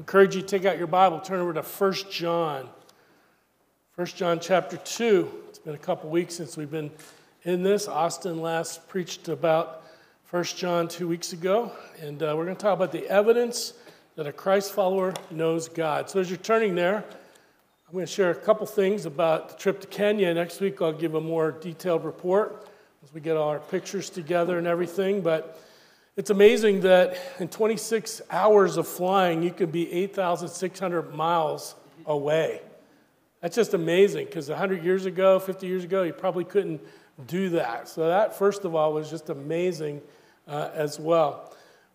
encourage you to take out your Bible, turn over to 1 John. 1 John chapter 2. It's been a couple weeks since we've been in this. Austin last preached about 1 John two weeks ago, and uh, we're going to talk about the evidence that a Christ follower knows God. So as you're turning there, I'm going to share a couple things about the trip to Kenya. Next week, I'll give a more detailed report as we get all our pictures together and everything. But it's amazing that in 26 hours of flying, you can be 8,600 miles away. That's just amazing because 100 years ago, 50 years ago, you probably couldn't do that. So, that, first of all, was just amazing uh, as well.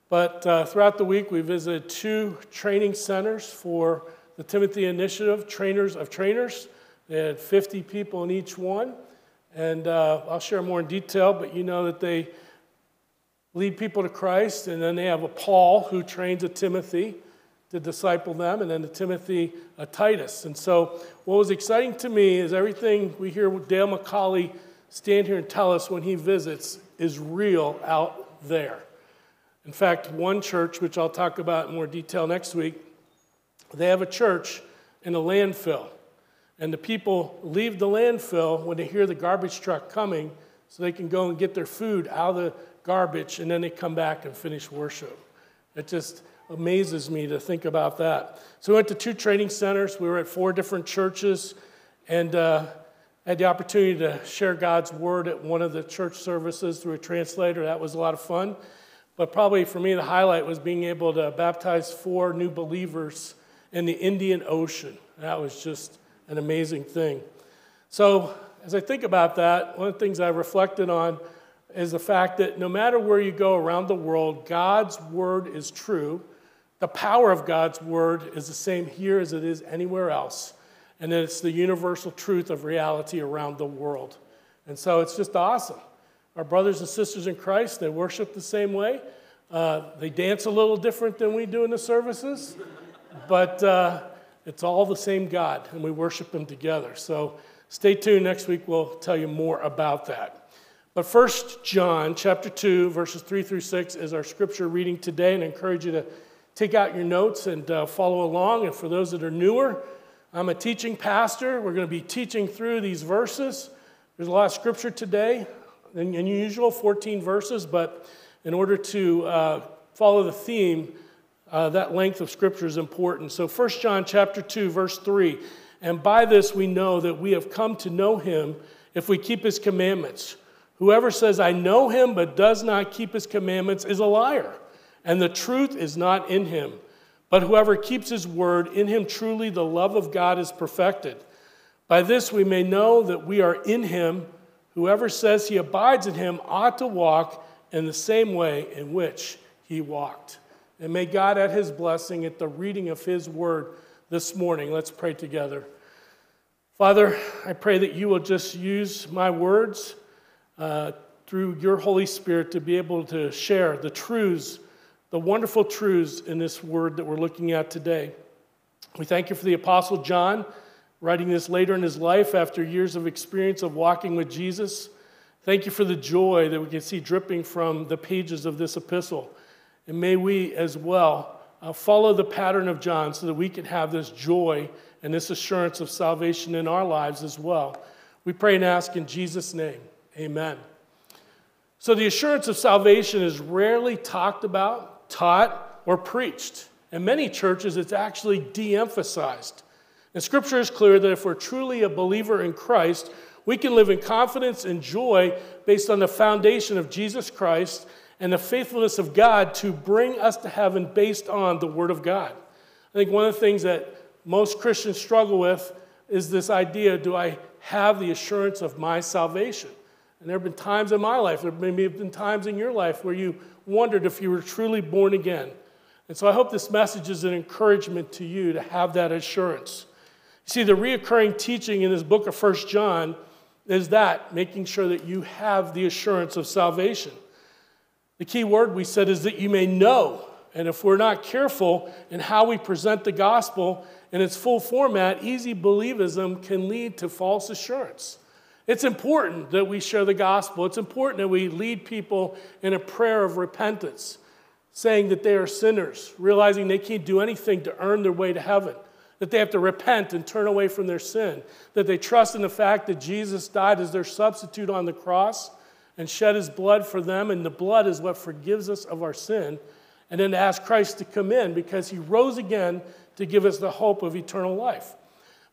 But uh, throughout the week, we visited two training centers for the Timothy Initiative, Trainers of Trainers. They had 50 people in each one. And uh, I'll share more in detail, but you know that they lead people to Christ, and then they have a Paul who trains a Timothy to disciple them, and then a Timothy a Titus. And so, what was exciting to me is everything we hear Dale McCauley stand here and tell us when he visits is real out there. In fact, one church, which I'll talk about in more detail next week, they have a church in a landfill. And the people leave the landfill when they hear the garbage truck coming so they can go and get their food out of the garbage, and then they come back and finish worship. It just amazes me to think about that. So we went to two training centers. We were at four different churches, and uh, had the opportunity to share God's word at one of the church services through a translator. That was a lot of fun. But probably for me, the highlight was being able to baptize four new believers in the Indian Ocean. That was just an amazing thing. So, as I think about that, one of the things I reflected on is the fact that no matter where you go around the world, God's word is true. The power of God's word is the same here as it is anywhere else. And it's the universal truth of reality around the world. And so it's just awesome. Our brothers and sisters in Christ, they worship the same way. Uh, they dance a little different than we do in the services, but uh, it's all the same God, and we worship Him together. So stay tuned. Next week, we'll tell you more about that. But First John chapter 2, verses 3 through 6 is our scripture reading today, and I encourage you to take out your notes and uh, follow along. And for those that are newer, I'm a teaching pastor. We're going to be teaching through these verses. There's a lot of scripture today, unusual 14 verses, but in order to uh, follow the theme, uh, that length of scripture is important. So 1 John chapter 2, verse 3, and by this we know that we have come to know him if we keep his commandments. Whoever says, I know him, but does not keep his commandments is a liar, and the truth is not in him. But whoever keeps his word, in him truly the love of God is perfected. By this we may know that we are in him. Whoever says he abides in him ought to walk in the same way in which he walked. And may God add his blessing at the reading of his word this morning. Let's pray together. Father, I pray that you will just use my words uh, through your Holy Spirit to be able to share the truths, the wonderful truths in this word that we're looking at today. We thank you for the Apostle John writing this later in his life after years of experience of walking with Jesus. Thank you for the joy that we can see dripping from the pages of this epistle. And may we as well uh, follow the pattern of John so that we can have this joy and this assurance of salvation in our lives as well. We pray and ask in Jesus' name. Amen. So, the assurance of salvation is rarely talked about, taught, or preached. In many churches, it's actually de emphasized. And Scripture is clear that if we're truly a believer in Christ, we can live in confidence and joy based on the foundation of Jesus Christ and the faithfulness of God to bring us to heaven based on the Word of God. I think one of the things that most Christians struggle with is this idea do I have the assurance of my salvation? And there have been times in my life, there may have been times in your life where you wondered if you were truly born again. And so I hope this message is an encouragement to you to have that assurance. You see, the reoccurring teaching in this book of First John is that, making sure that you have the assurance of salvation. The key word we said is that you may know. And if we're not careful in how we present the gospel in its full format, easy believism can lead to false assurance. It's important that we share the gospel. It's important that we lead people in a prayer of repentance. saying that they are sinners, realizing they can't do anything to earn their way to heaven, that they have to repent and turn away from their sin, that they trust in the fact that Jesus died as their substitute on the cross and shed his blood for them, and the blood is what forgives us of our sin, and then to ask Christ to come in because he rose again to give us the hope of eternal life.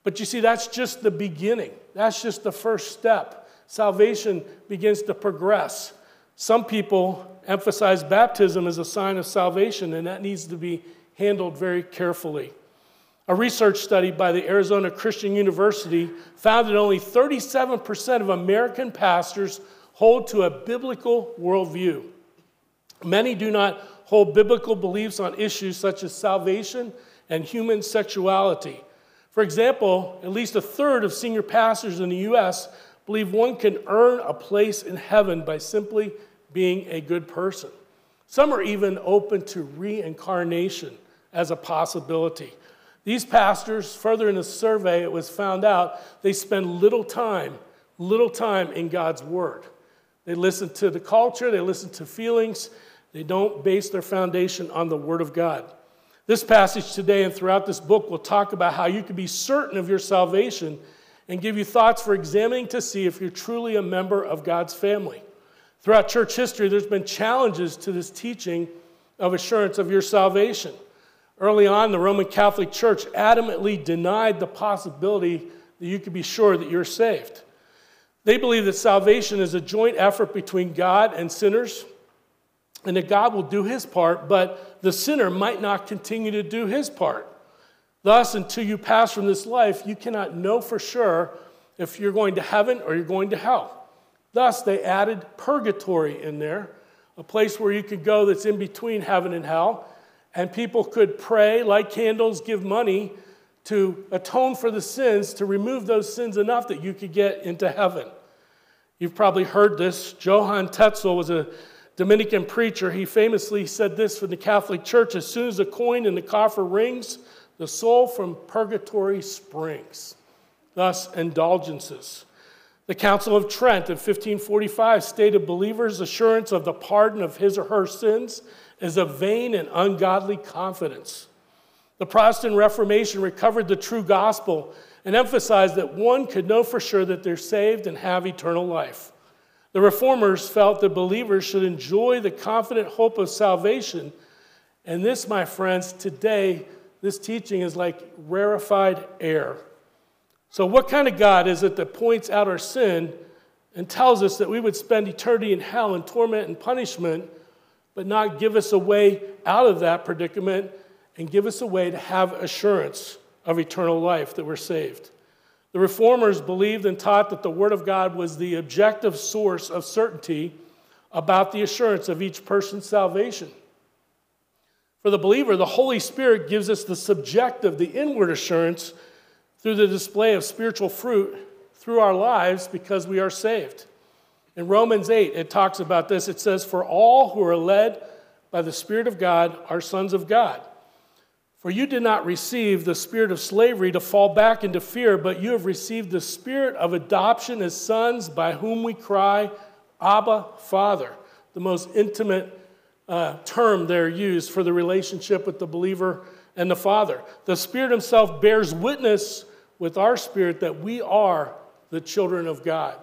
But you see, that's just the beginning, that's just the first step. Salvation begins to progress. Some people emphasize baptism as a sign of salvation, and that needs to be handled very carefully. A research study by the Arizona Christian University found that only 37% of American pastors hold to a biblical worldview. Many do not hold biblical beliefs on issues such as salvation and human sexuality. For example, at least a third of senior pastors in the U.S. believe one can earn a place in heaven by simply being a good person. Some are even open to reincarnation as a possibility. These pastors, further in the survey, it was found out they spend little time, little time in God's Word. They listen to the culture, they listen to feelings, they don't base their foundation on the Word of God. This passage today and throughout this book will talk about how you can be certain of your salvation and give you thoughts for examining to see if you're truly a member of God's family. Throughout church history, there's been challenges to this teaching of assurance of your salvation. Early on, the Roman Catholic Church adamantly denied the possibility that you could be sure that you're saved. They believe that salvation is a joint effort between God and sinners, and that God will do his part, but the sinner might not continue to do his part. Thus, until you pass from this life, you cannot know for sure if you're going to heaven or you're going to hell. Thus, they added purgatory in there, a place where you could go that's in between heaven and hell, and people could pray, light candles, give money to atone for the sins, to remove those sins enough that you could get into heaven. You've probably heard this. Johann Tetzel was a Dominican preacher. He famously said this for the Catholic Church as soon as the coin in the coffer rings, the soul from purgatory springs. Thus, indulgences. The Council of Trent in 1545 stated believers' assurance of the pardon of his or her sins is a vain and ungodly confidence. The Protestant Reformation recovered the true gospel and emphasized that one could know for sure that they're saved and have eternal life. The Reformers felt that believers should enjoy the confident hope of salvation. And this, my friends, today, this teaching is like rarefied air. So, what kind of God is it that points out our sin and tells us that we would spend eternity in hell in torment and punishment, but not give us a way out of that predicament and give us a way to have assurance of eternal life that we're saved? The reformers believed and taught that the Word of God was the objective source of certainty about the assurance of each person's salvation. For the believer, the Holy Spirit gives us the subjective, the inward assurance through the display of spiritual fruit through our lives because we are saved. In Romans 8, it talks about this. It says, For all who are led by the Spirit of God are sons of God. For you did not receive the spirit of slavery to fall back into fear, but you have received the spirit of adoption as sons by whom we cry, Abba, Father. The most intimate uh, term there used for the relationship with the believer and the Father. The Spirit Himself bears witness with our spirit that we are the children of God.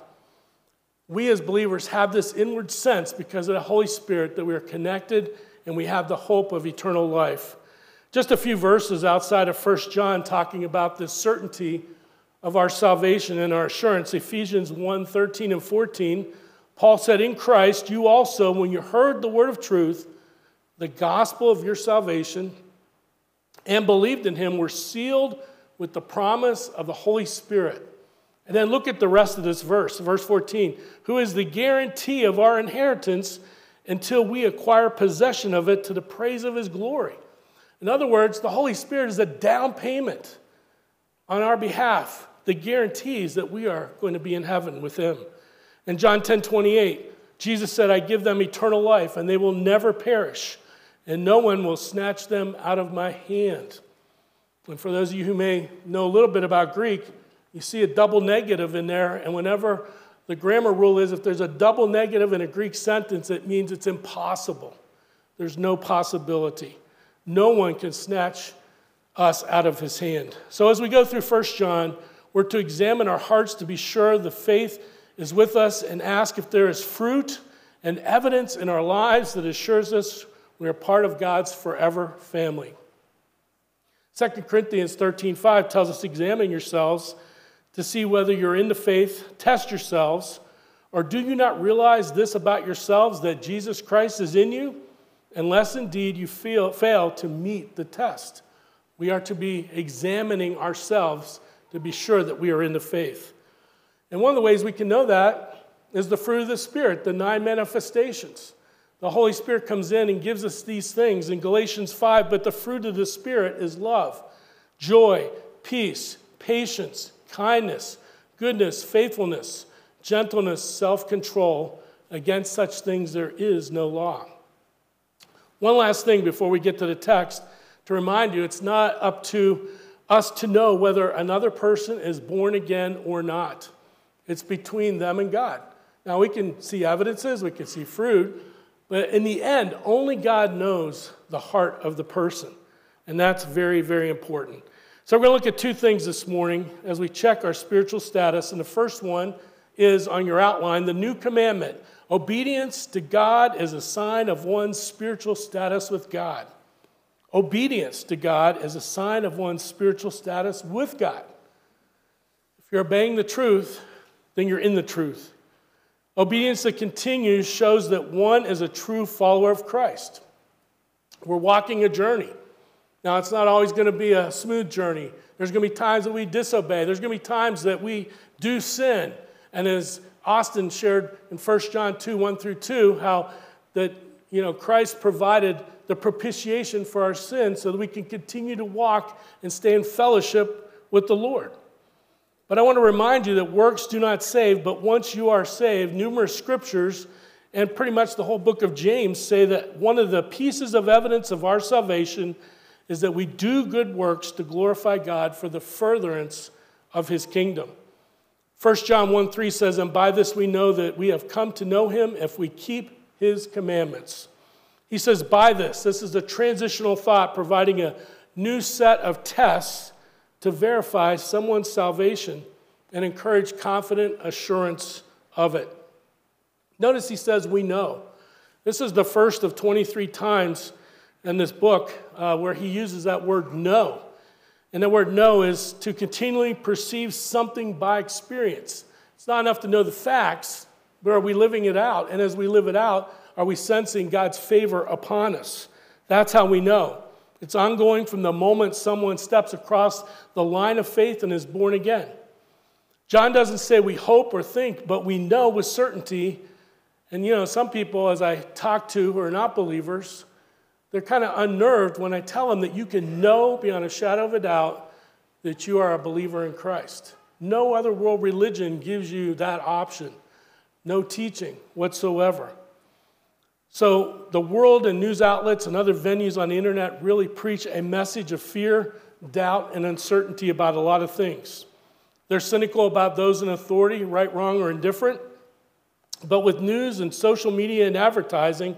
We as believers have this inward sense because of the Holy Spirit that we are connected and we have the hope of eternal life. Just a few verses outside of 1 John talking about this certainty of our salvation and our assurance. Ephesians 1 13 and 14. Paul said, In Christ, you also, when you heard the word of truth, the gospel of your salvation, and believed in him, were sealed with the promise of the Holy Spirit. And then look at the rest of this verse, verse 14, who is the guarantee of our inheritance until we acquire possession of it to the praise of his glory. In other words, the Holy Spirit is a down payment on our behalf that guarantees that we are going to be in heaven with him. In John 10 28, Jesus said, I give them eternal life, and they will never perish, and no one will snatch them out of my hand. And for those of you who may know a little bit about Greek, you see a double negative in there. And whenever the grammar rule is if there's a double negative in a Greek sentence, it means it's impossible. There's no possibility. No one can snatch us out of his hand. So as we go through 1 John, we're to examine our hearts to be sure the faith is with us and ask if there is fruit and evidence in our lives that assures us we are part of God's forever family. 2 Corinthians 13:5 tells us examine yourselves to see whether you're in the faith, test yourselves, or do you not realize this about yourselves that Jesus Christ is in you, unless indeed you feel, fail to meet the test. We are to be examining ourselves to be sure that we are in the faith. And one of the ways we can know that is the fruit of the Spirit, the nine manifestations. The Holy Spirit comes in and gives us these things in Galatians 5, but the fruit of the Spirit is love, joy, peace, patience, kindness, goodness, faithfulness, gentleness, self control. Against such things there is no law. One last thing before we get to the text to remind you it's not up to us to know whether another person is born again or not. It's between them and God. Now, we can see evidences, we can see fruit, but in the end, only God knows the heart of the person. And that's very, very important. So, we're going to look at two things this morning as we check our spiritual status. And the first one is on your outline the new commandment. Obedience to God is a sign of one's spiritual status with God. Obedience to God is a sign of one's spiritual status with God. If you're obeying the truth, then you're in the truth. Obedience that continues shows that one is a true follower of Christ. We're walking a journey. Now, it's not always going to be a smooth journey. There's going to be times that we disobey, there's going to be times that we do sin. And as Austin shared in 1 John 2 1 through 2, how that you know, Christ provided the propitiation for our sins so that we can continue to walk and stay in fellowship with the Lord. But I want to remind you that works do not save, but once you are saved, numerous scriptures and pretty much the whole book of James say that one of the pieces of evidence of our salvation is that we do good works to glorify God for the furtherance of his kingdom. 1 John 1 3 says, And by this we know that we have come to know him if we keep his commandments. He says, By this, this is a transitional thought providing a new set of tests to verify someone's salvation and encourage confident assurance of it. Notice he says, We know. This is the first of 23 times in this book uh, where he uses that word know. And the word know is to continually perceive something by experience. It's not enough to know the facts, but are we living it out? And as we live it out, are we sensing God's favor upon us? That's how we know. It's ongoing from the moment someone steps across the line of faith and is born again. John doesn't say we hope or think, but we know with certainty. And you know, some people, as I talk to who are not believers, they're kind of unnerved when I tell them that you can know beyond a shadow of a doubt that you are a believer in Christ. No other world religion gives you that option, no teaching whatsoever. So, the world and news outlets and other venues on the internet really preach a message of fear, doubt, and uncertainty about a lot of things. They're cynical about those in authority, right, wrong, or indifferent. But with news and social media and advertising,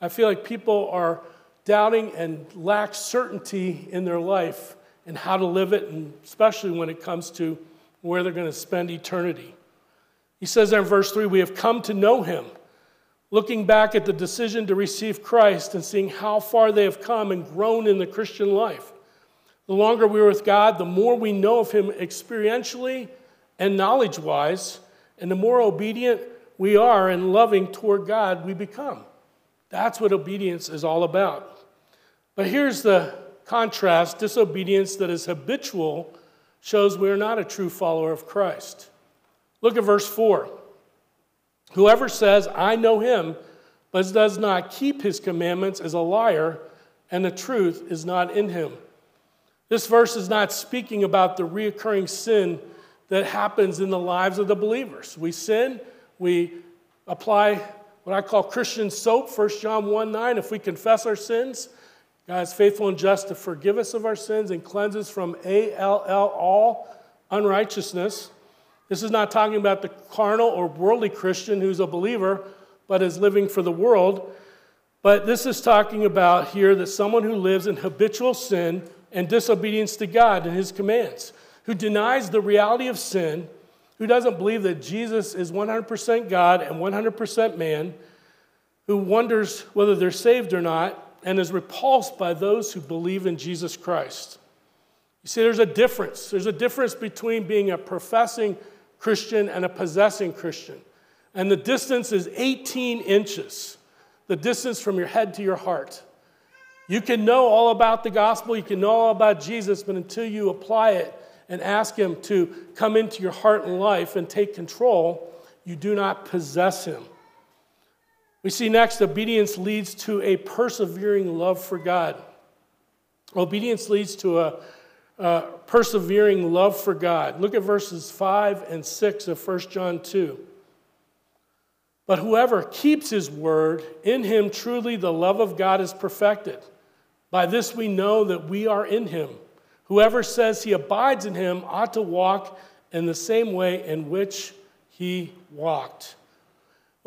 I feel like people are doubting and lack certainty in their life and how to live it, and especially when it comes to where they're going to spend eternity. He says there in verse 3 We have come to know him looking back at the decision to receive Christ and seeing how far they have come and grown in the Christian life. The longer we're with God, the more we know of Him experientially and knowledge wise, and the more obedient we are and loving toward God we become. That's what obedience is all about. But here's the contrast disobedience that is habitual shows we're not a true follower of Christ. Look at verse 4. Whoever says, I know him, but does not keep his commandments is a liar, and the truth is not in him. This verse is not speaking about the reoccurring sin that happens in the lives of the believers. We sin, we apply what I call Christian soap, 1 John 1 9. If we confess our sins, God is faithful and just to forgive us of our sins and cleanse us from A L L, all unrighteousness. This is not talking about the carnal or worldly Christian who's a believer but is living for the world. But this is talking about here that someone who lives in habitual sin and disobedience to God and his commands, who denies the reality of sin, who doesn't believe that Jesus is 100% God and 100% man, who wonders whether they're saved or not, and is repulsed by those who believe in Jesus Christ. You see, there's a difference. There's a difference between being a professing Christian and a possessing Christian. And the distance is 18 inches the distance from your head to your heart. You can know all about the gospel, you can know all about Jesus, but until you apply it and ask Him to come into your heart and life and take control, you do not possess Him. We see next, obedience leads to a persevering love for God. Obedience leads to a, a persevering love for God. Look at verses 5 and 6 of 1 John 2. But whoever keeps his word, in him truly the love of God is perfected. By this we know that we are in him. Whoever says he abides in him ought to walk in the same way in which he walked.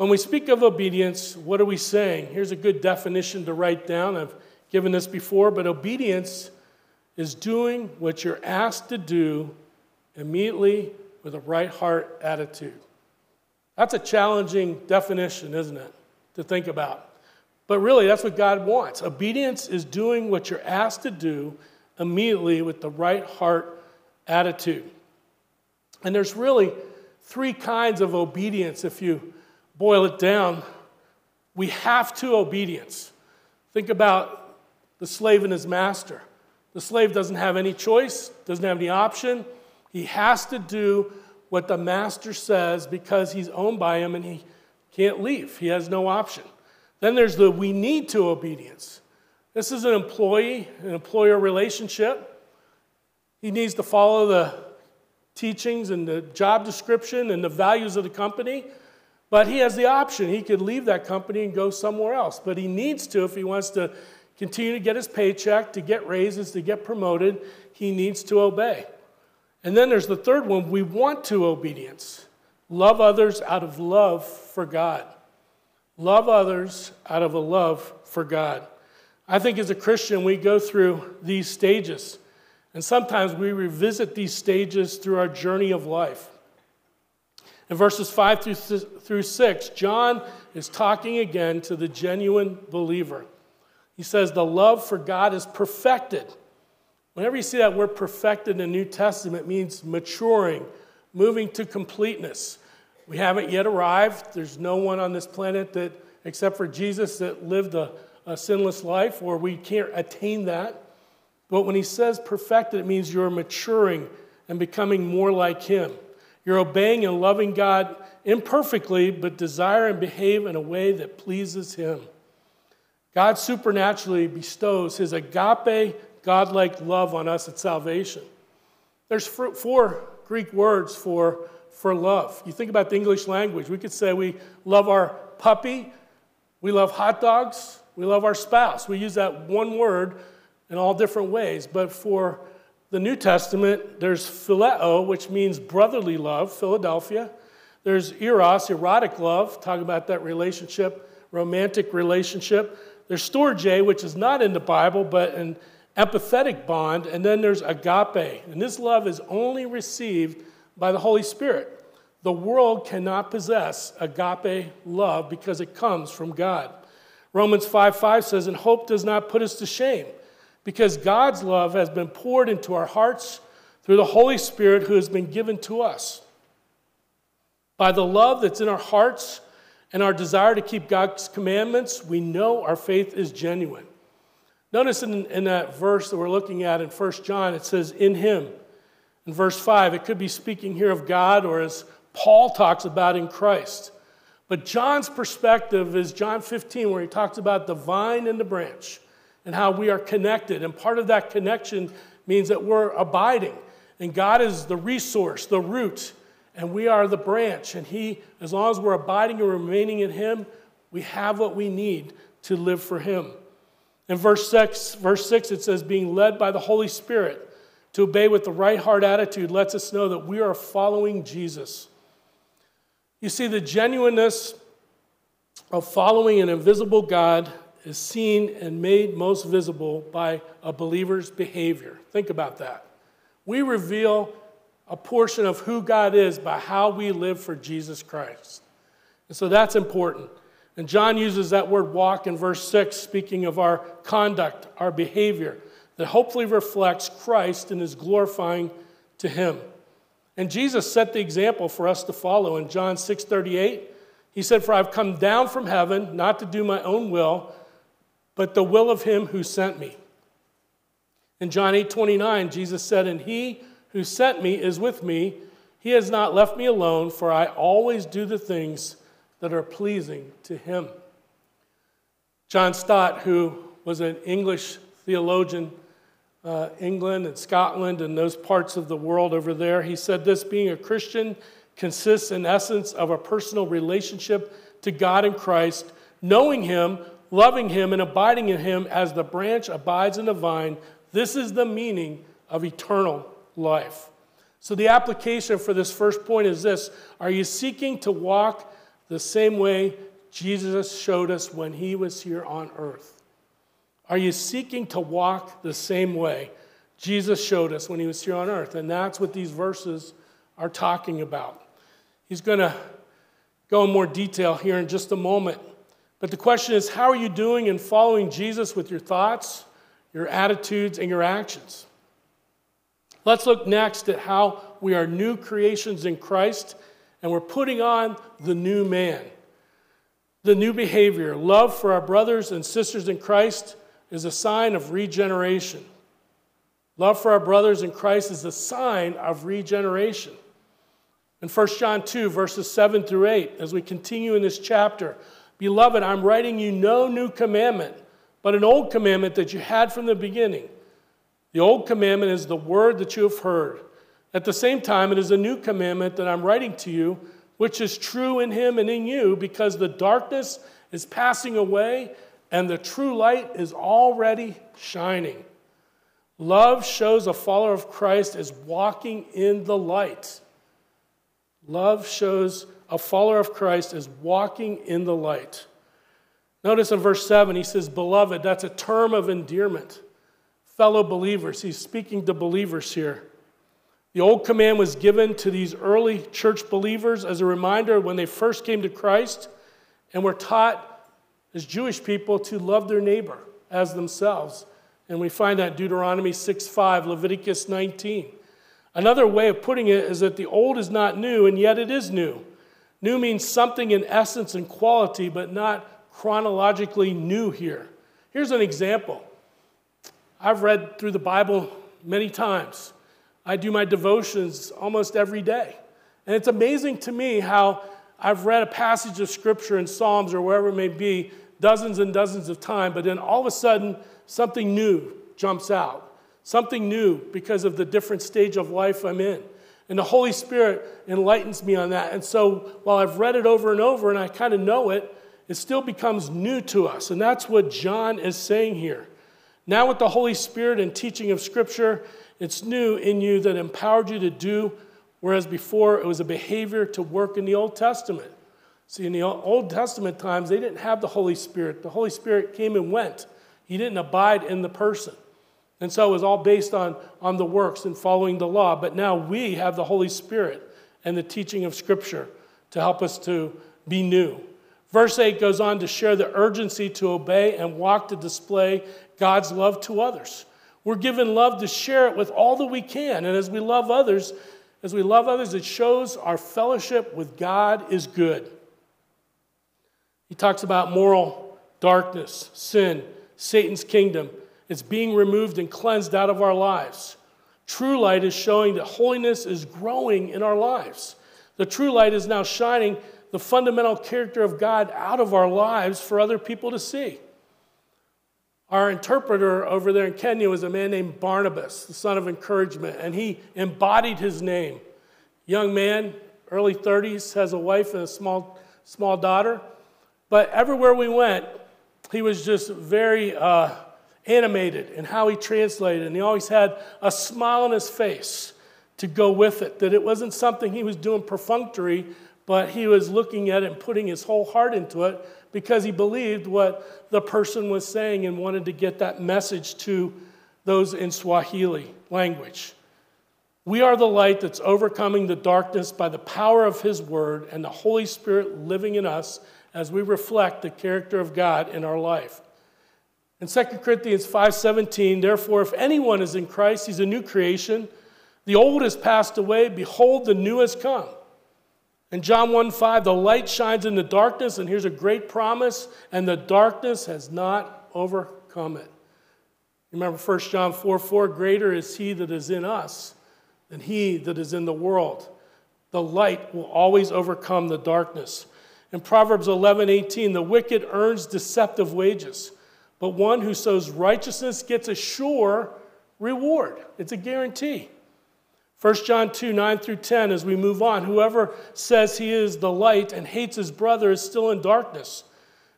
When we speak of obedience, what are we saying? Here's a good definition to write down. I've given this before, but obedience is doing what you're asked to do immediately with a right heart attitude. That's a challenging definition, isn't it, to think about? But really, that's what God wants. Obedience is doing what you're asked to do immediately with the right heart attitude. And there's really three kinds of obedience if you boil it down. We have to obedience. Think about the slave and his master. The slave doesn't have any choice, doesn't have any option. He has to do what the master says because he's owned by him and he can't leave. He has no option. Then there's the we need to obedience. This is an employee, an employer relationship. He needs to follow the teachings and the job description and the values of the company. But he has the option. He could leave that company and go somewhere else. But he needs to if he wants to continue to get his paycheck, to get raises, to get promoted. He needs to obey. And then there's the third one we want to obedience. Love others out of love for God. Love others out of a love for God. I think as a Christian, we go through these stages. And sometimes we revisit these stages through our journey of life. In verses 5 through, through 6, John is talking again to the genuine believer. He says, The love for God is perfected Whenever you see that word perfected in the New Testament, it means maturing, moving to completeness. We haven't yet arrived. There's no one on this planet that, except for Jesus, that lived a, a sinless life, or we can't attain that. But when he says perfected, it means you're maturing and becoming more like him. You're obeying and loving God imperfectly, but desire and behave in a way that pleases him. God supernaturally bestows his agape godlike love on us at salvation. There's four Greek words for, for love. You think about the English language, we could say we love our puppy, we love hot dogs, we love our spouse. We use that one word in all different ways. But for the New Testament, there's phileo, which means brotherly love, Philadelphia. There's eros, erotic love, talking about that relationship, romantic relationship. There's storge, which is not in the Bible, but an empathetic bond, and then there's agape. And this love is only received by the Holy Spirit. The world cannot possess agape love because it comes from God. Romans 5 5 says, And hope does not put us to shame, because God's love has been poured into our hearts through the Holy Spirit who has been given to us. By the love that's in our hearts and our desire to keep God's commandments, we know our faith is genuine. Notice in, in that verse that we're looking at in 1 John, it says, in him. In verse 5, it could be speaking here of God or as Paul talks about in Christ. But John's perspective is John 15, where he talks about the vine and the branch and how we are connected. And part of that connection means that we're abiding. And God is the resource, the root, and we are the branch. And He, as long as we're abiding and remaining in Him, we have what we need to live for Him. In verse 6, verse 6, it says, being led by the Holy Spirit to obey with the right heart attitude lets us know that we are following Jesus. You see, the genuineness of following an invisible God is seen and made most visible by a believer's behavior. Think about that. We reveal a portion of who God is by how we live for Jesus Christ. And so that's important. And John uses that word walk in verse 6, speaking of our conduct, our behavior, that hopefully reflects Christ and is glorifying to Him. And Jesus set the example for us to follow in John 6 38. He said, For I've come down from heaven not to do my own will, but the will of him who sent me. In John 8 29, Jesus said, And he who sent me is with me. He has not left me alone, for I always do the things that are pleasing to him. John Stott, who was an English theologian, uh, England and Scotland and those parts of the world over there, he said this being a Christian consists in essence of a personal relationship to God in Christ, knowing Him, loving Him, and abiding in Him as the branch abides in the vine. This is the meaning of eternal life. So, the application for this first point is this Are you seeking to walk the same way Jesus showed us when He was here on earth? Are you seeking to walk the same way Jesus showed us when He was here on earth? And that's what these verses are talking about. He's going to go in more detail here in just a moment. But the question is how are you doing in following Jesus with your thoughts, your attitudes, and your actions? Let's look next at how we are new creations in Christ and we're putting on the new man. The new behavior, love for our brothers and sisters in Christ, is a sign of regeneration. Love for our brothers in Christ is a sign of regeneration. In 1 John 2, verses 7 through 8, as we continue in this chapter, Beloved, I'm writing you no new commandment, but an old commandment that you had from the beginning. The old commandment is the word that you have heard. At the same time, it is a new commandment that I'm writing to you, which is true in him and in you, because the darkness is passing away and the true light is already shining. Love shows a follower of Christ as walking in the light. Love shows a follower of Christ is walking in the light. Notice in verse 7, he says, Beloved, that's a term of endearment. Fellow believers, he's speaking to believers here. The old command was given to these early church believers as a reminder when they first came to Christ and were taught as Jewish people to love their neighbor as themselves. And we find that Deuteronomy 6 5, Leviticus 19. Another way of putting it is that the old is not new, and yet it is new. New means something in essence and quality, but not chronologically new here. Here's an example I've read through the Bible many times. I do my devotions almost every day. And it's amazing to me how I've read a passage of scripture in Psalms or wherever it may be dozens and dozens of times, but then all of a sudden something new jumps out something new because of the different stage of life I'm in. And the Holy Spirit enlightens me on that. And so while I've read it over and over and I kind of know it, it still becomes new to us. And that's what John is saying here. Now, with the Holy Spirit and teaching of Scripture, it's new in you that empowered you to do, whereas before it was a behavior to work in the Old Testament. See, in the Old Testament times, they didn't have the Holy Spirit. The Holy Spirit came and went, He didn't abide in the person. And so it was all based on, on the works and following the law. But now we have the Holy Spirit and the teaching of Scripture to help us to be new. Verse 8 goes on to share the urgency to obey and walk to display God's love to others. We're given love to share it with all that we can. And as we love others, as we love others, it shows our fellowship with God is good. He talks about moral darkness, sin, Satan's kingdom. It's being removed and cleansed out of our lives. True light is showing that holiness is growing in our lives. The true light is now shining the fundamental character of God out of our lives for other people to see. Our interpreter over there in Kenya was a man named Barnabas, the son of encouragement, and he embodied his name. Young man, early 30s, has a wife and a small, small daughter. But everywhere we went, he was just very uh, animated in how he translated, and he always had a smile on his face to go with it, that it wasn't something he was doing perfunctory, but he was looking at it and putting his whole heart into it because he believed what the person was saying and wanted to get that message to those in Swahili language. We are the light that's overcoming the darkness by the power of His Word and the Holy Spirit living in us as we reflect the character of God in our life. In 2 Corinthians 5:17, therefore if anyone is in Christ, he's a new creation. The old has passed away, behold the new has come. In John 1:5, the light shines in the darkness, and here's a great promise, and the darkness has not overcome it. Remember 1 John 4 4, greater is he that is in us than he that is in the world. The light will always overcome the darkness. In Proverbs eleven eighteen, the wicked earns deceptive wages, but one who sows righteousness gets a sure reward. It's a guarantee. 1 John 2 9 through 10, as we move on, whoever says he is the light and hates his brother is still in darkness.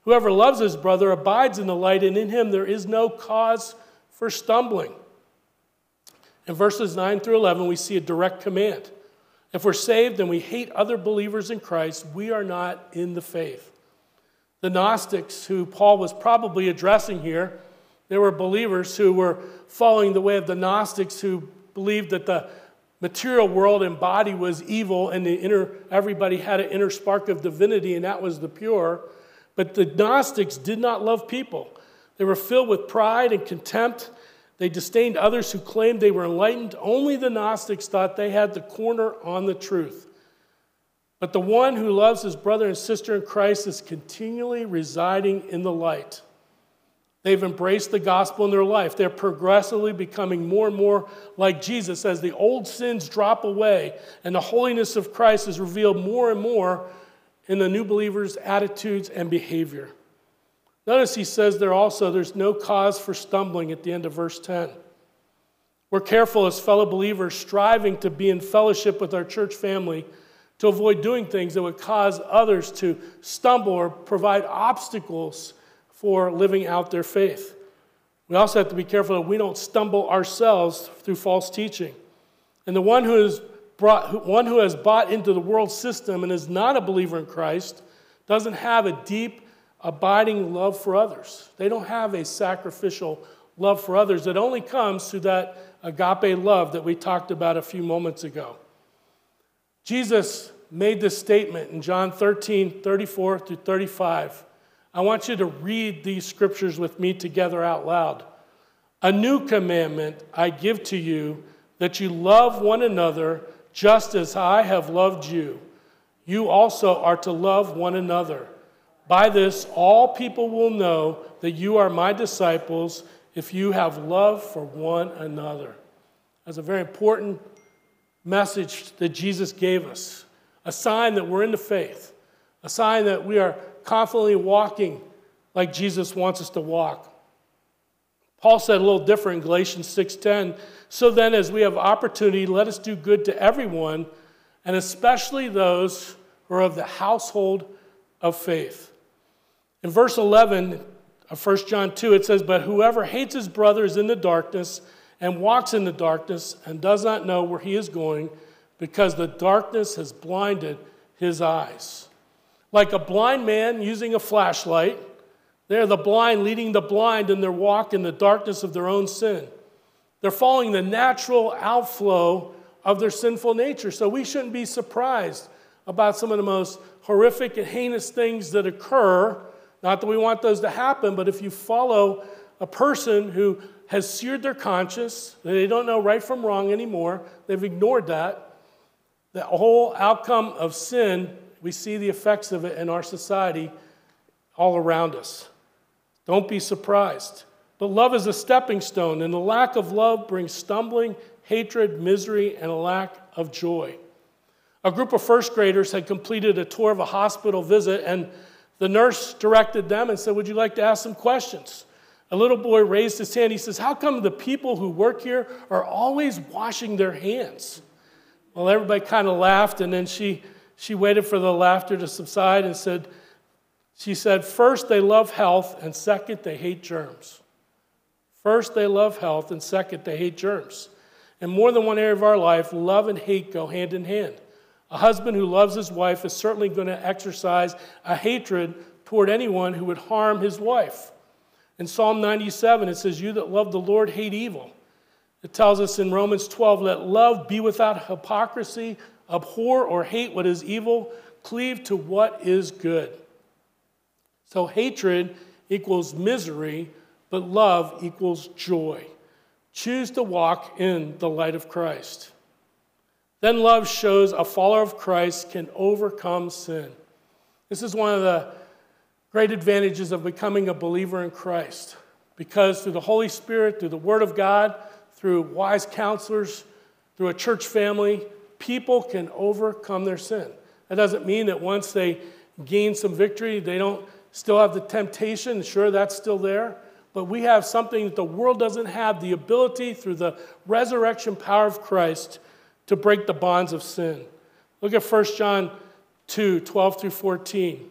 Whoever loves his brother abides in the light, and in him there is no cause for stumbling. In verses 9 through 11, we see a direct command. If we're saved and we hate other believers in Christ, we are not in the faith. The Gnostics, who Paul was probably addressing here, there were believers who were following the way of the Gnostics who believed that the material world and body was evil and the inner, everybody had an inner spark of divinity and that was the pure. But the Gnostics did not love people. They were filled with pride and contempt they disdained others who claimed they were enlightened. Only the Gnostics thought they had the corner on the truth. But the one who loves his brother and sister in Christ is continually residing in the light. They've embraced the gospel in their life. They're progressively becoming more and more like Jesus as the old sins drop away and the holiness of Christ is revealed more and more in the new believers' attitudes and behavior. Notice he says there also, there's no cause for stumbling at the end of verse 10. We're careful as fellow believers, striving to be in fellowship with our church family, to avoid doing things that would cause others to stumble or provide obstacles for living out their faith. We also have to be careful that we don't stumble ourselves through false teaching. And the one who, is brought, one who has bought into the world system and is not a believer in Christ doesn't have a deep abiding love for others. They don't have a sacrificial love for others. It only comes through that agape love that we talked about a few moments ago. Jesus made this statement in John 13, 34 through 35. I want you to read these scriptures with me together out loud. A new commandment I give to you that you love one another just as I have loved you. You also are to love one another. By this, all people will know that you are my disciples if you have love for one another. That's a very important message that Jesus gave us. A sign that we're in the faith, a sign that we are confidently walking like Jesus wants us to walk. Paul said a little different in Galatians 6:10, so then as we have opportunity, let us do good to everyone, and especially those who are of the household of faith. In verse 11 of 1 John 2, it says, But whoever hates his brother is in the darkness and walks in the darkness and does not know where he is going because the darkness has blinded his eyes. Like a blind man using a flashlight, they're the blind leading the blind in their walk in the darkness of their own sin. They're following the natural outflow of their sinful nature. So we shouldn't be surprised about some of the most horrific and heinous things that occur not that we want those to happen, but if you follow a person who has seared their conscience, they don't know right from wrong anymore, they've ignored that, the whole outcome of sin, we see the effects of it in our society all around us. Don't be surprised. But love is a stepping stone, and the lack of love brings stumbling, hatred, misery, and a lack of joy. A group of first graders had completed a tour of a hospital visit, and the nurse directed them and said, Would you like to ask some questions? A little boy raised his hand. He says, How come the people who work here are always washing their hands? Well, everybody kind of laughed, and then she, she waited for the laughter to subside and said, She said, First, they love health, and second, they hate germs. First, they love health, and second, they hate germs. In more than one area of our life, love and hate go hand in hand. A husband who loves his wife is certainly going to exercise a hatred toward anyone who would harm his wife. In Psalm 97, it says, You that love the Lord hate evil. It tells us in Romans 12, Let love be without hypocrisy, abhor or hate what is evil, cleave to what is good. So hatred equals misery, but love equals joy. Choose to walk in the light of Christ. Then love shows a follower of Christ can overcome sin. This is one of the great advantages of becoming a believer in Christ because through the Holy Spirit, through the Word of God, through wise counselors, through a church family, people can overcome their sin. That doesn't mean that once they gain some victory, they don't still have the temptation. Sure, that's still there. But we have something that the world doesn't have the ability through the resurrection power of Christ to break the bonds of sin. Look at 1 John 2 12 through 14.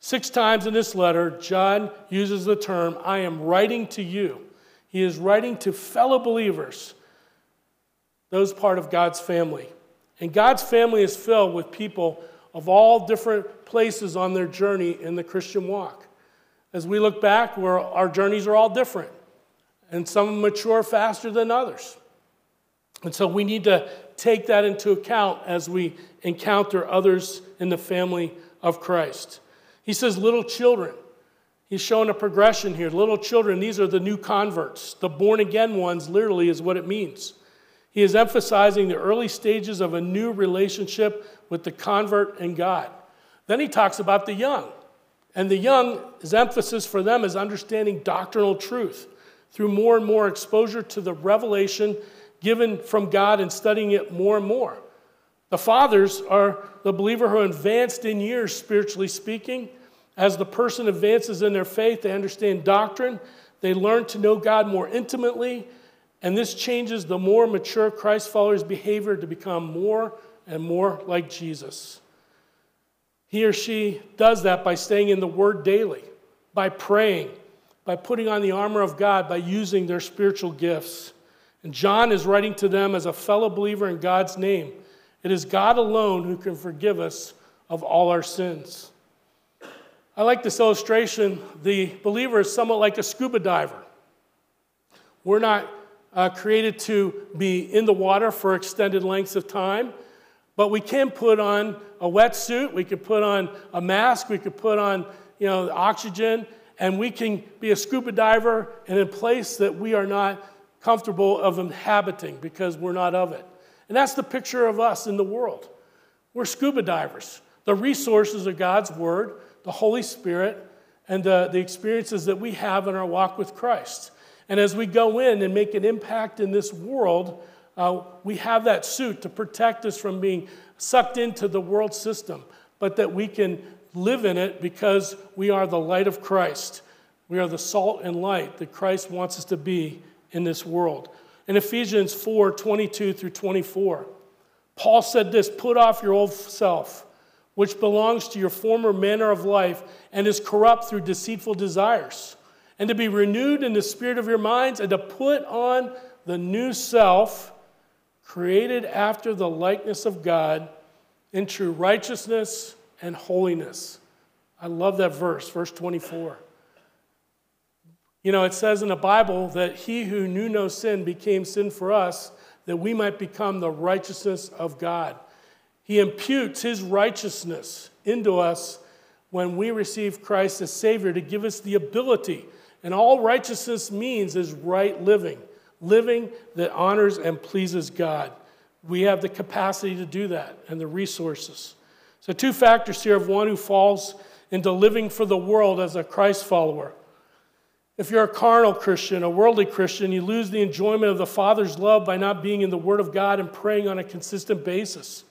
Six times in this letter, John uses the term, I am writing to you. He is writing to fellow believers, those part of God's family. And God's family is filled with people of all different places on their journey in the Christian walk. As we look back, our journeys are all different, and some mature faster than others. And so we need to take that into account as we encounter others in the family of Christ. He says, little children. He's showing a progression here. Little children, these are the new converts. The born again ones, literally, is what it means. He is emphasizing the early stages of a new relationship with the convert and God. Then he talks about the young. And the young, his emphasis for them is understanding doctrinal truth through more and more exposure to the revelation given from God and studying it more and more. The fathers are the believer who advanced in years, spiritually speaking. As the person advances in their faith, they understand doctrine, they learn to know God more intimately, and this changes the more mature Christ followers' behavior to become more and more like Jesus. He or she does that by staying in the Word daily, by praying, by putting on the armor of God, by using their spiritual gifts. And John is writing to them as a fellow believer in God's name. It is God alone who can forgive us of all our sins. I like this illustration. The believer is somewhat like a scuba diver. We're not uh, created to be in the water for extended lengths of time. But we can put on a wetsuit, we could put on a mask, we could put on you know, oxygen, and we can be a scuba diver in a place that we are not comfortable of inhabiting because we're not of it. And that's the picture of us in the world. We're scuba divers. The resources of God's Word, the Holy Spirit, and the, the experiences that we have in our walk with Christ. And as we go in and make an impact in this world, uh, we have that suit to protect us from being sucked into the world system, but that we can live in it because we are the light of Christ. We are the salt and light that Christ wants us to be in this world. In Ephesians 4 22 through 24, Paul said this Put off your old self, which belongs to your former manner of life and is corrupt through deceitful desires, and to be renewed in the spirit of your minds, and to put on the new self created after the likeness of God in true righteousness and holiness. I love that verse, verse 24. You know, it says in the Bible that he who knew no sin became sin for us that we might become the righteousness of God. He imputes his righteousness into us when we receive Christ as Savior to give us the ability. And all righteousness means is right living living that honors and pleases God. We have the capacity to do that and the resources. So, two factors here of one who falls into living for the world as a Christ follower. If you're a carnal Christian, a worldly Christian, you lose the enjoyment of the Father's love by not being in the Word of God and praying on a consistent basis.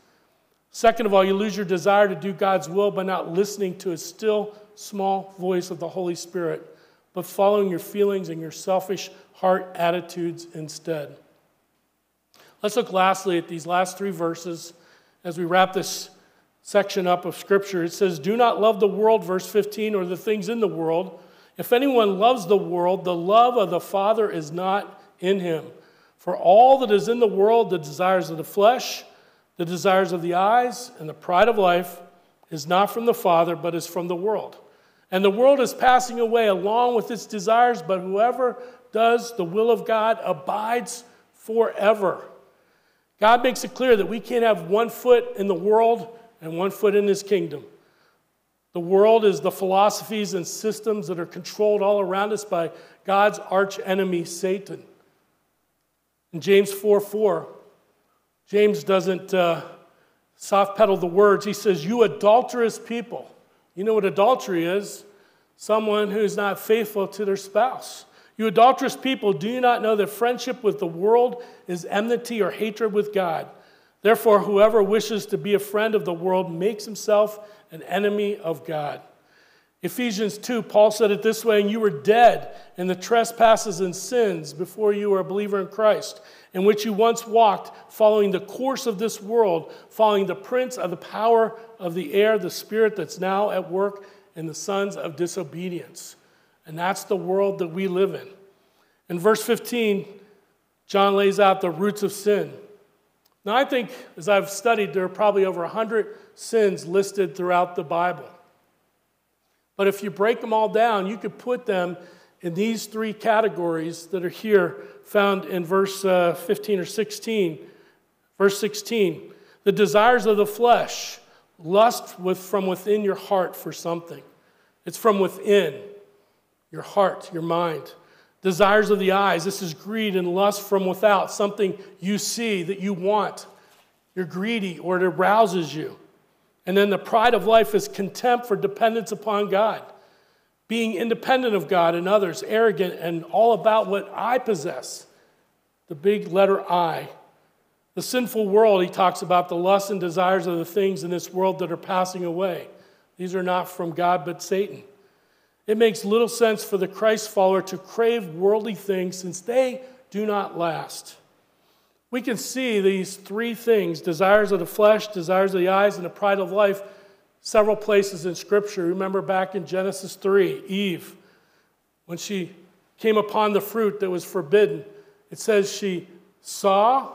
Second of all, you lose your desire to do God's will by not listening to a still small voice of the Holy Spirit, but following your feelings and your selfish heart attitudes instead. Let's look lastly at these last three verses as we wrap this section up of Scripture. It says, Do not love the world, verse 15, or the things in the world. If anyone loves the world, the love of the Father is not in him. For all that is in the world, the desires of the flesh, the desires of the eyes, and the pride of life, is not from the Father, but is from the world. And the world is passing away along with its desires, but whoever does the will of God abides forever. God makes it clear that we can't have one foot in the world and one foot in his kingdom. The world is the philosophies and systems that are controlled all around us by God's arch enemy, Satan. In James 4 4, James doesn't uh, soft pedal the words. He says, You adulterous people. You know what adultery is? Someone who's not faithful to their spouse. You adulterous people, do you not know that friendship with the world is enmity or hatred with God? Therefore, whoever wishes to be a friend of the world makes himself an enemy of God. Ephesians 2, Paul said it this way, and you were dead in the trespasses and sins before you were a believer in Christ, in which you once walked, following the course of this world, following the prince of the power of the air, the spirit that's now at work in the sons of disobedience. And that's the world that we live in. In verse 15, John lays out the roots of sin. Now, I think as I've studied, there are probably over 100 sins listed throughout the Bible. But if you break them all down, you could put them in these three categories that are here found in verse uh, 15 or 16. Verse 16 the desires of the flesh, lust with, from within your heart for something. It's from within your heart, your mind. Desires of the eyes, this is greed and lust from without, something you see that you want. You're greedy or it arouses you. And then the pride of life is contempt for dependence upon God, being independent of God and others, arrogant, and all about what I possess. The big letter I. The sinful world, he talks about the lusts and desires of the things in this world that are passing away. These are not from God, but Satan. It makes little sense for the Christ follower to crave worldly things since they do not last. We can see these three things desires of the flesh, desires of the eyes, and the pride of life several places in Scripture. Remember back in Genesis 3, Eve, when she came upon the fruit that was forbidden, it says she saw,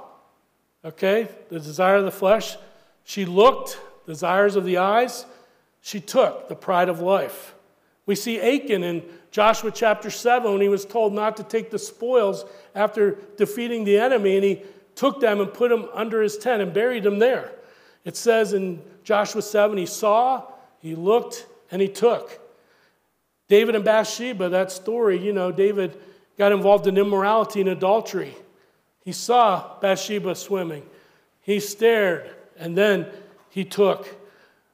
okay, the desire of the flesh, she looked, desires of the eyes, she took the pride of life. We see Achan in Joshua chapter 7 when he was told not to take the spoils after defeating the enemy, and he took them and put them under his tent and buried them there. It says in Joshua 7 he saw, he looked, and he took. David and Bathsheba, that story, you know, David got involved in immorality and adultery. He saw Bathsheba swimming, he stared, and then he took.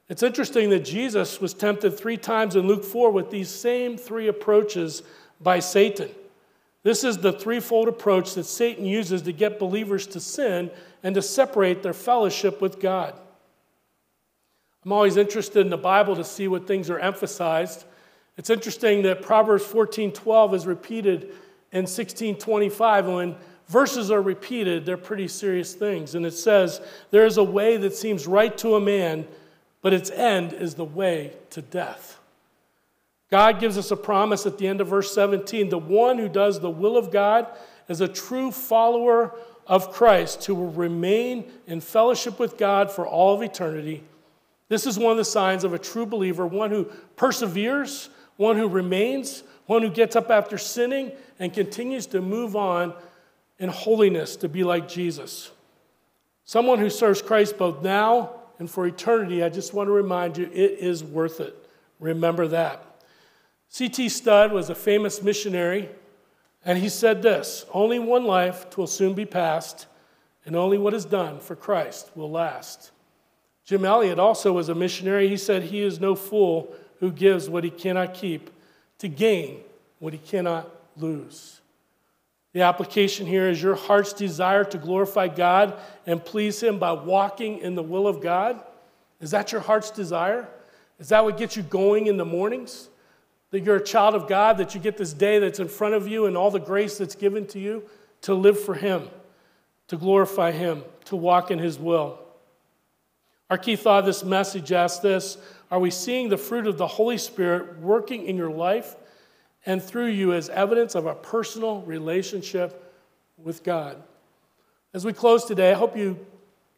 It's interesting that Jesus was tempted three times in Luke 4 with these same three approaches by Satan. This is the threefold approach that Satan uses to get believers to sin and to separate their fellowship with God. I'm always interested in the Bible to see what things are emphasized. It's interesting that Proverbs 14:12 is repeated in 1625 and when verses are repeated, they're pretty serious things. And it says, "There is a way that seems right to a man, but its end is the way to death." God gives us a promise at the end of verse 17 the one who does the will of God is a true follower of Christ who will remain in fellowship with God for all of eternity. This is one of the signs of a true believer, one who perseveres, one who remains, one who gets up after sinning and continues to move on in holiness to be like Jesus. Someone who serves Christ both now and for eternity, I just want to remind you, it is worth it. Remember that. C.T. Studd was a famous missionary, and he said this Only one life will soon be passed, and only what is done for Christ will last. Jim Elliot also was a missionary. He said, He is no fool who gives what he cannot keep to gain what he cannot lose. The application here is your heart's desire to glorify God and please Him by walking in the will of God. Is that your heart's desire? Is that what gets you going in the mornings? That you're a child of God, that you get this day that's in front of you and all the grace that's given to you to live for Him, to glorify Him, to walk in His will. Our key thought of this message asks this Are we seeing the fruit of the Holy Spirit working in your life and through you as evidence of a personal relationship with God? As we close today, I hope you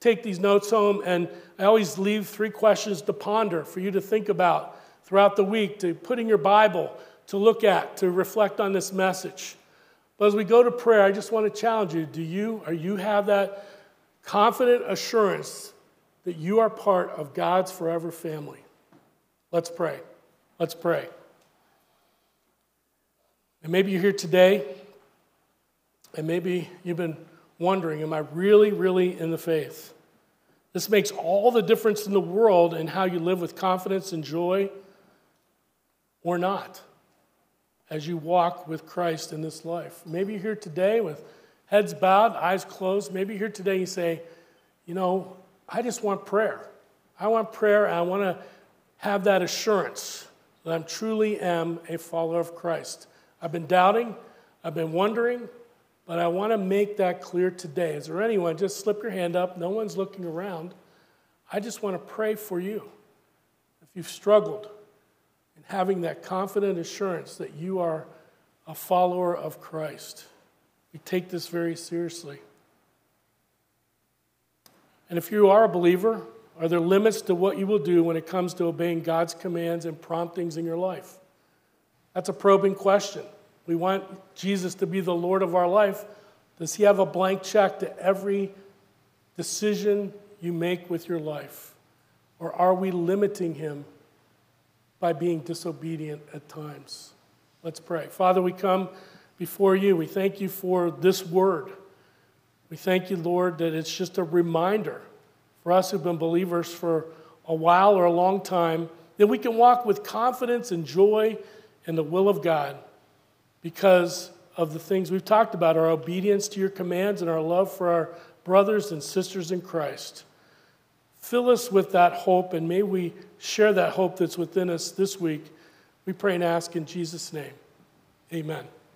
take these notes home, and I always leave three questions to ponder for you to think about throughout the week, to put in your Bible, to look at, to reflect on this message. But as we go to prayer, I just want to challenge you do you, or you have that confident assurance that you are part of God's forever family? Let's pray. Let's pray. And maybe you're here today, and maybe you've been wondering, am I really, really in the faith? This makes all the difference in the world in how you live with confidence and joy or not as you walk with Christ in this life. Maybe you're here today with heads bowed, eyes closed. Maybe you're here today and you say, you know, I just want prayer. I want prayer I want to have that assurance that I truly am a follower of Christ. I've been doubting, I've been wondering, but I want to make that clear today. Is there anyone? Just slip your hand up. No one's looking around. I just want to pray for you. If you've struggled, and having that confident assurance that you are a follower of Christ. We take this very seriously. And if you are a believer, are there limits to what you will do when it comes to obeying God's commands and promptings in your life? That's a probing question. We want Jesus to be the Lord of our life. Does he have a blank check to every decision you make with your life? Or are we limiting him by being disobedient at times. Let's pray. Father, we come before you. We thank you for this word. We thank you, Lord, that it's just a reminder for us who've been believers for a while or a long time that we can walk with confidence and joy in the will of God because of the things we've talked about our obedience to your commands and our love for our brothers and sisters in Christ. Fill us with that hope, and may we share that hope that's within us this week. We pray and ask in Jesus' name. Amen.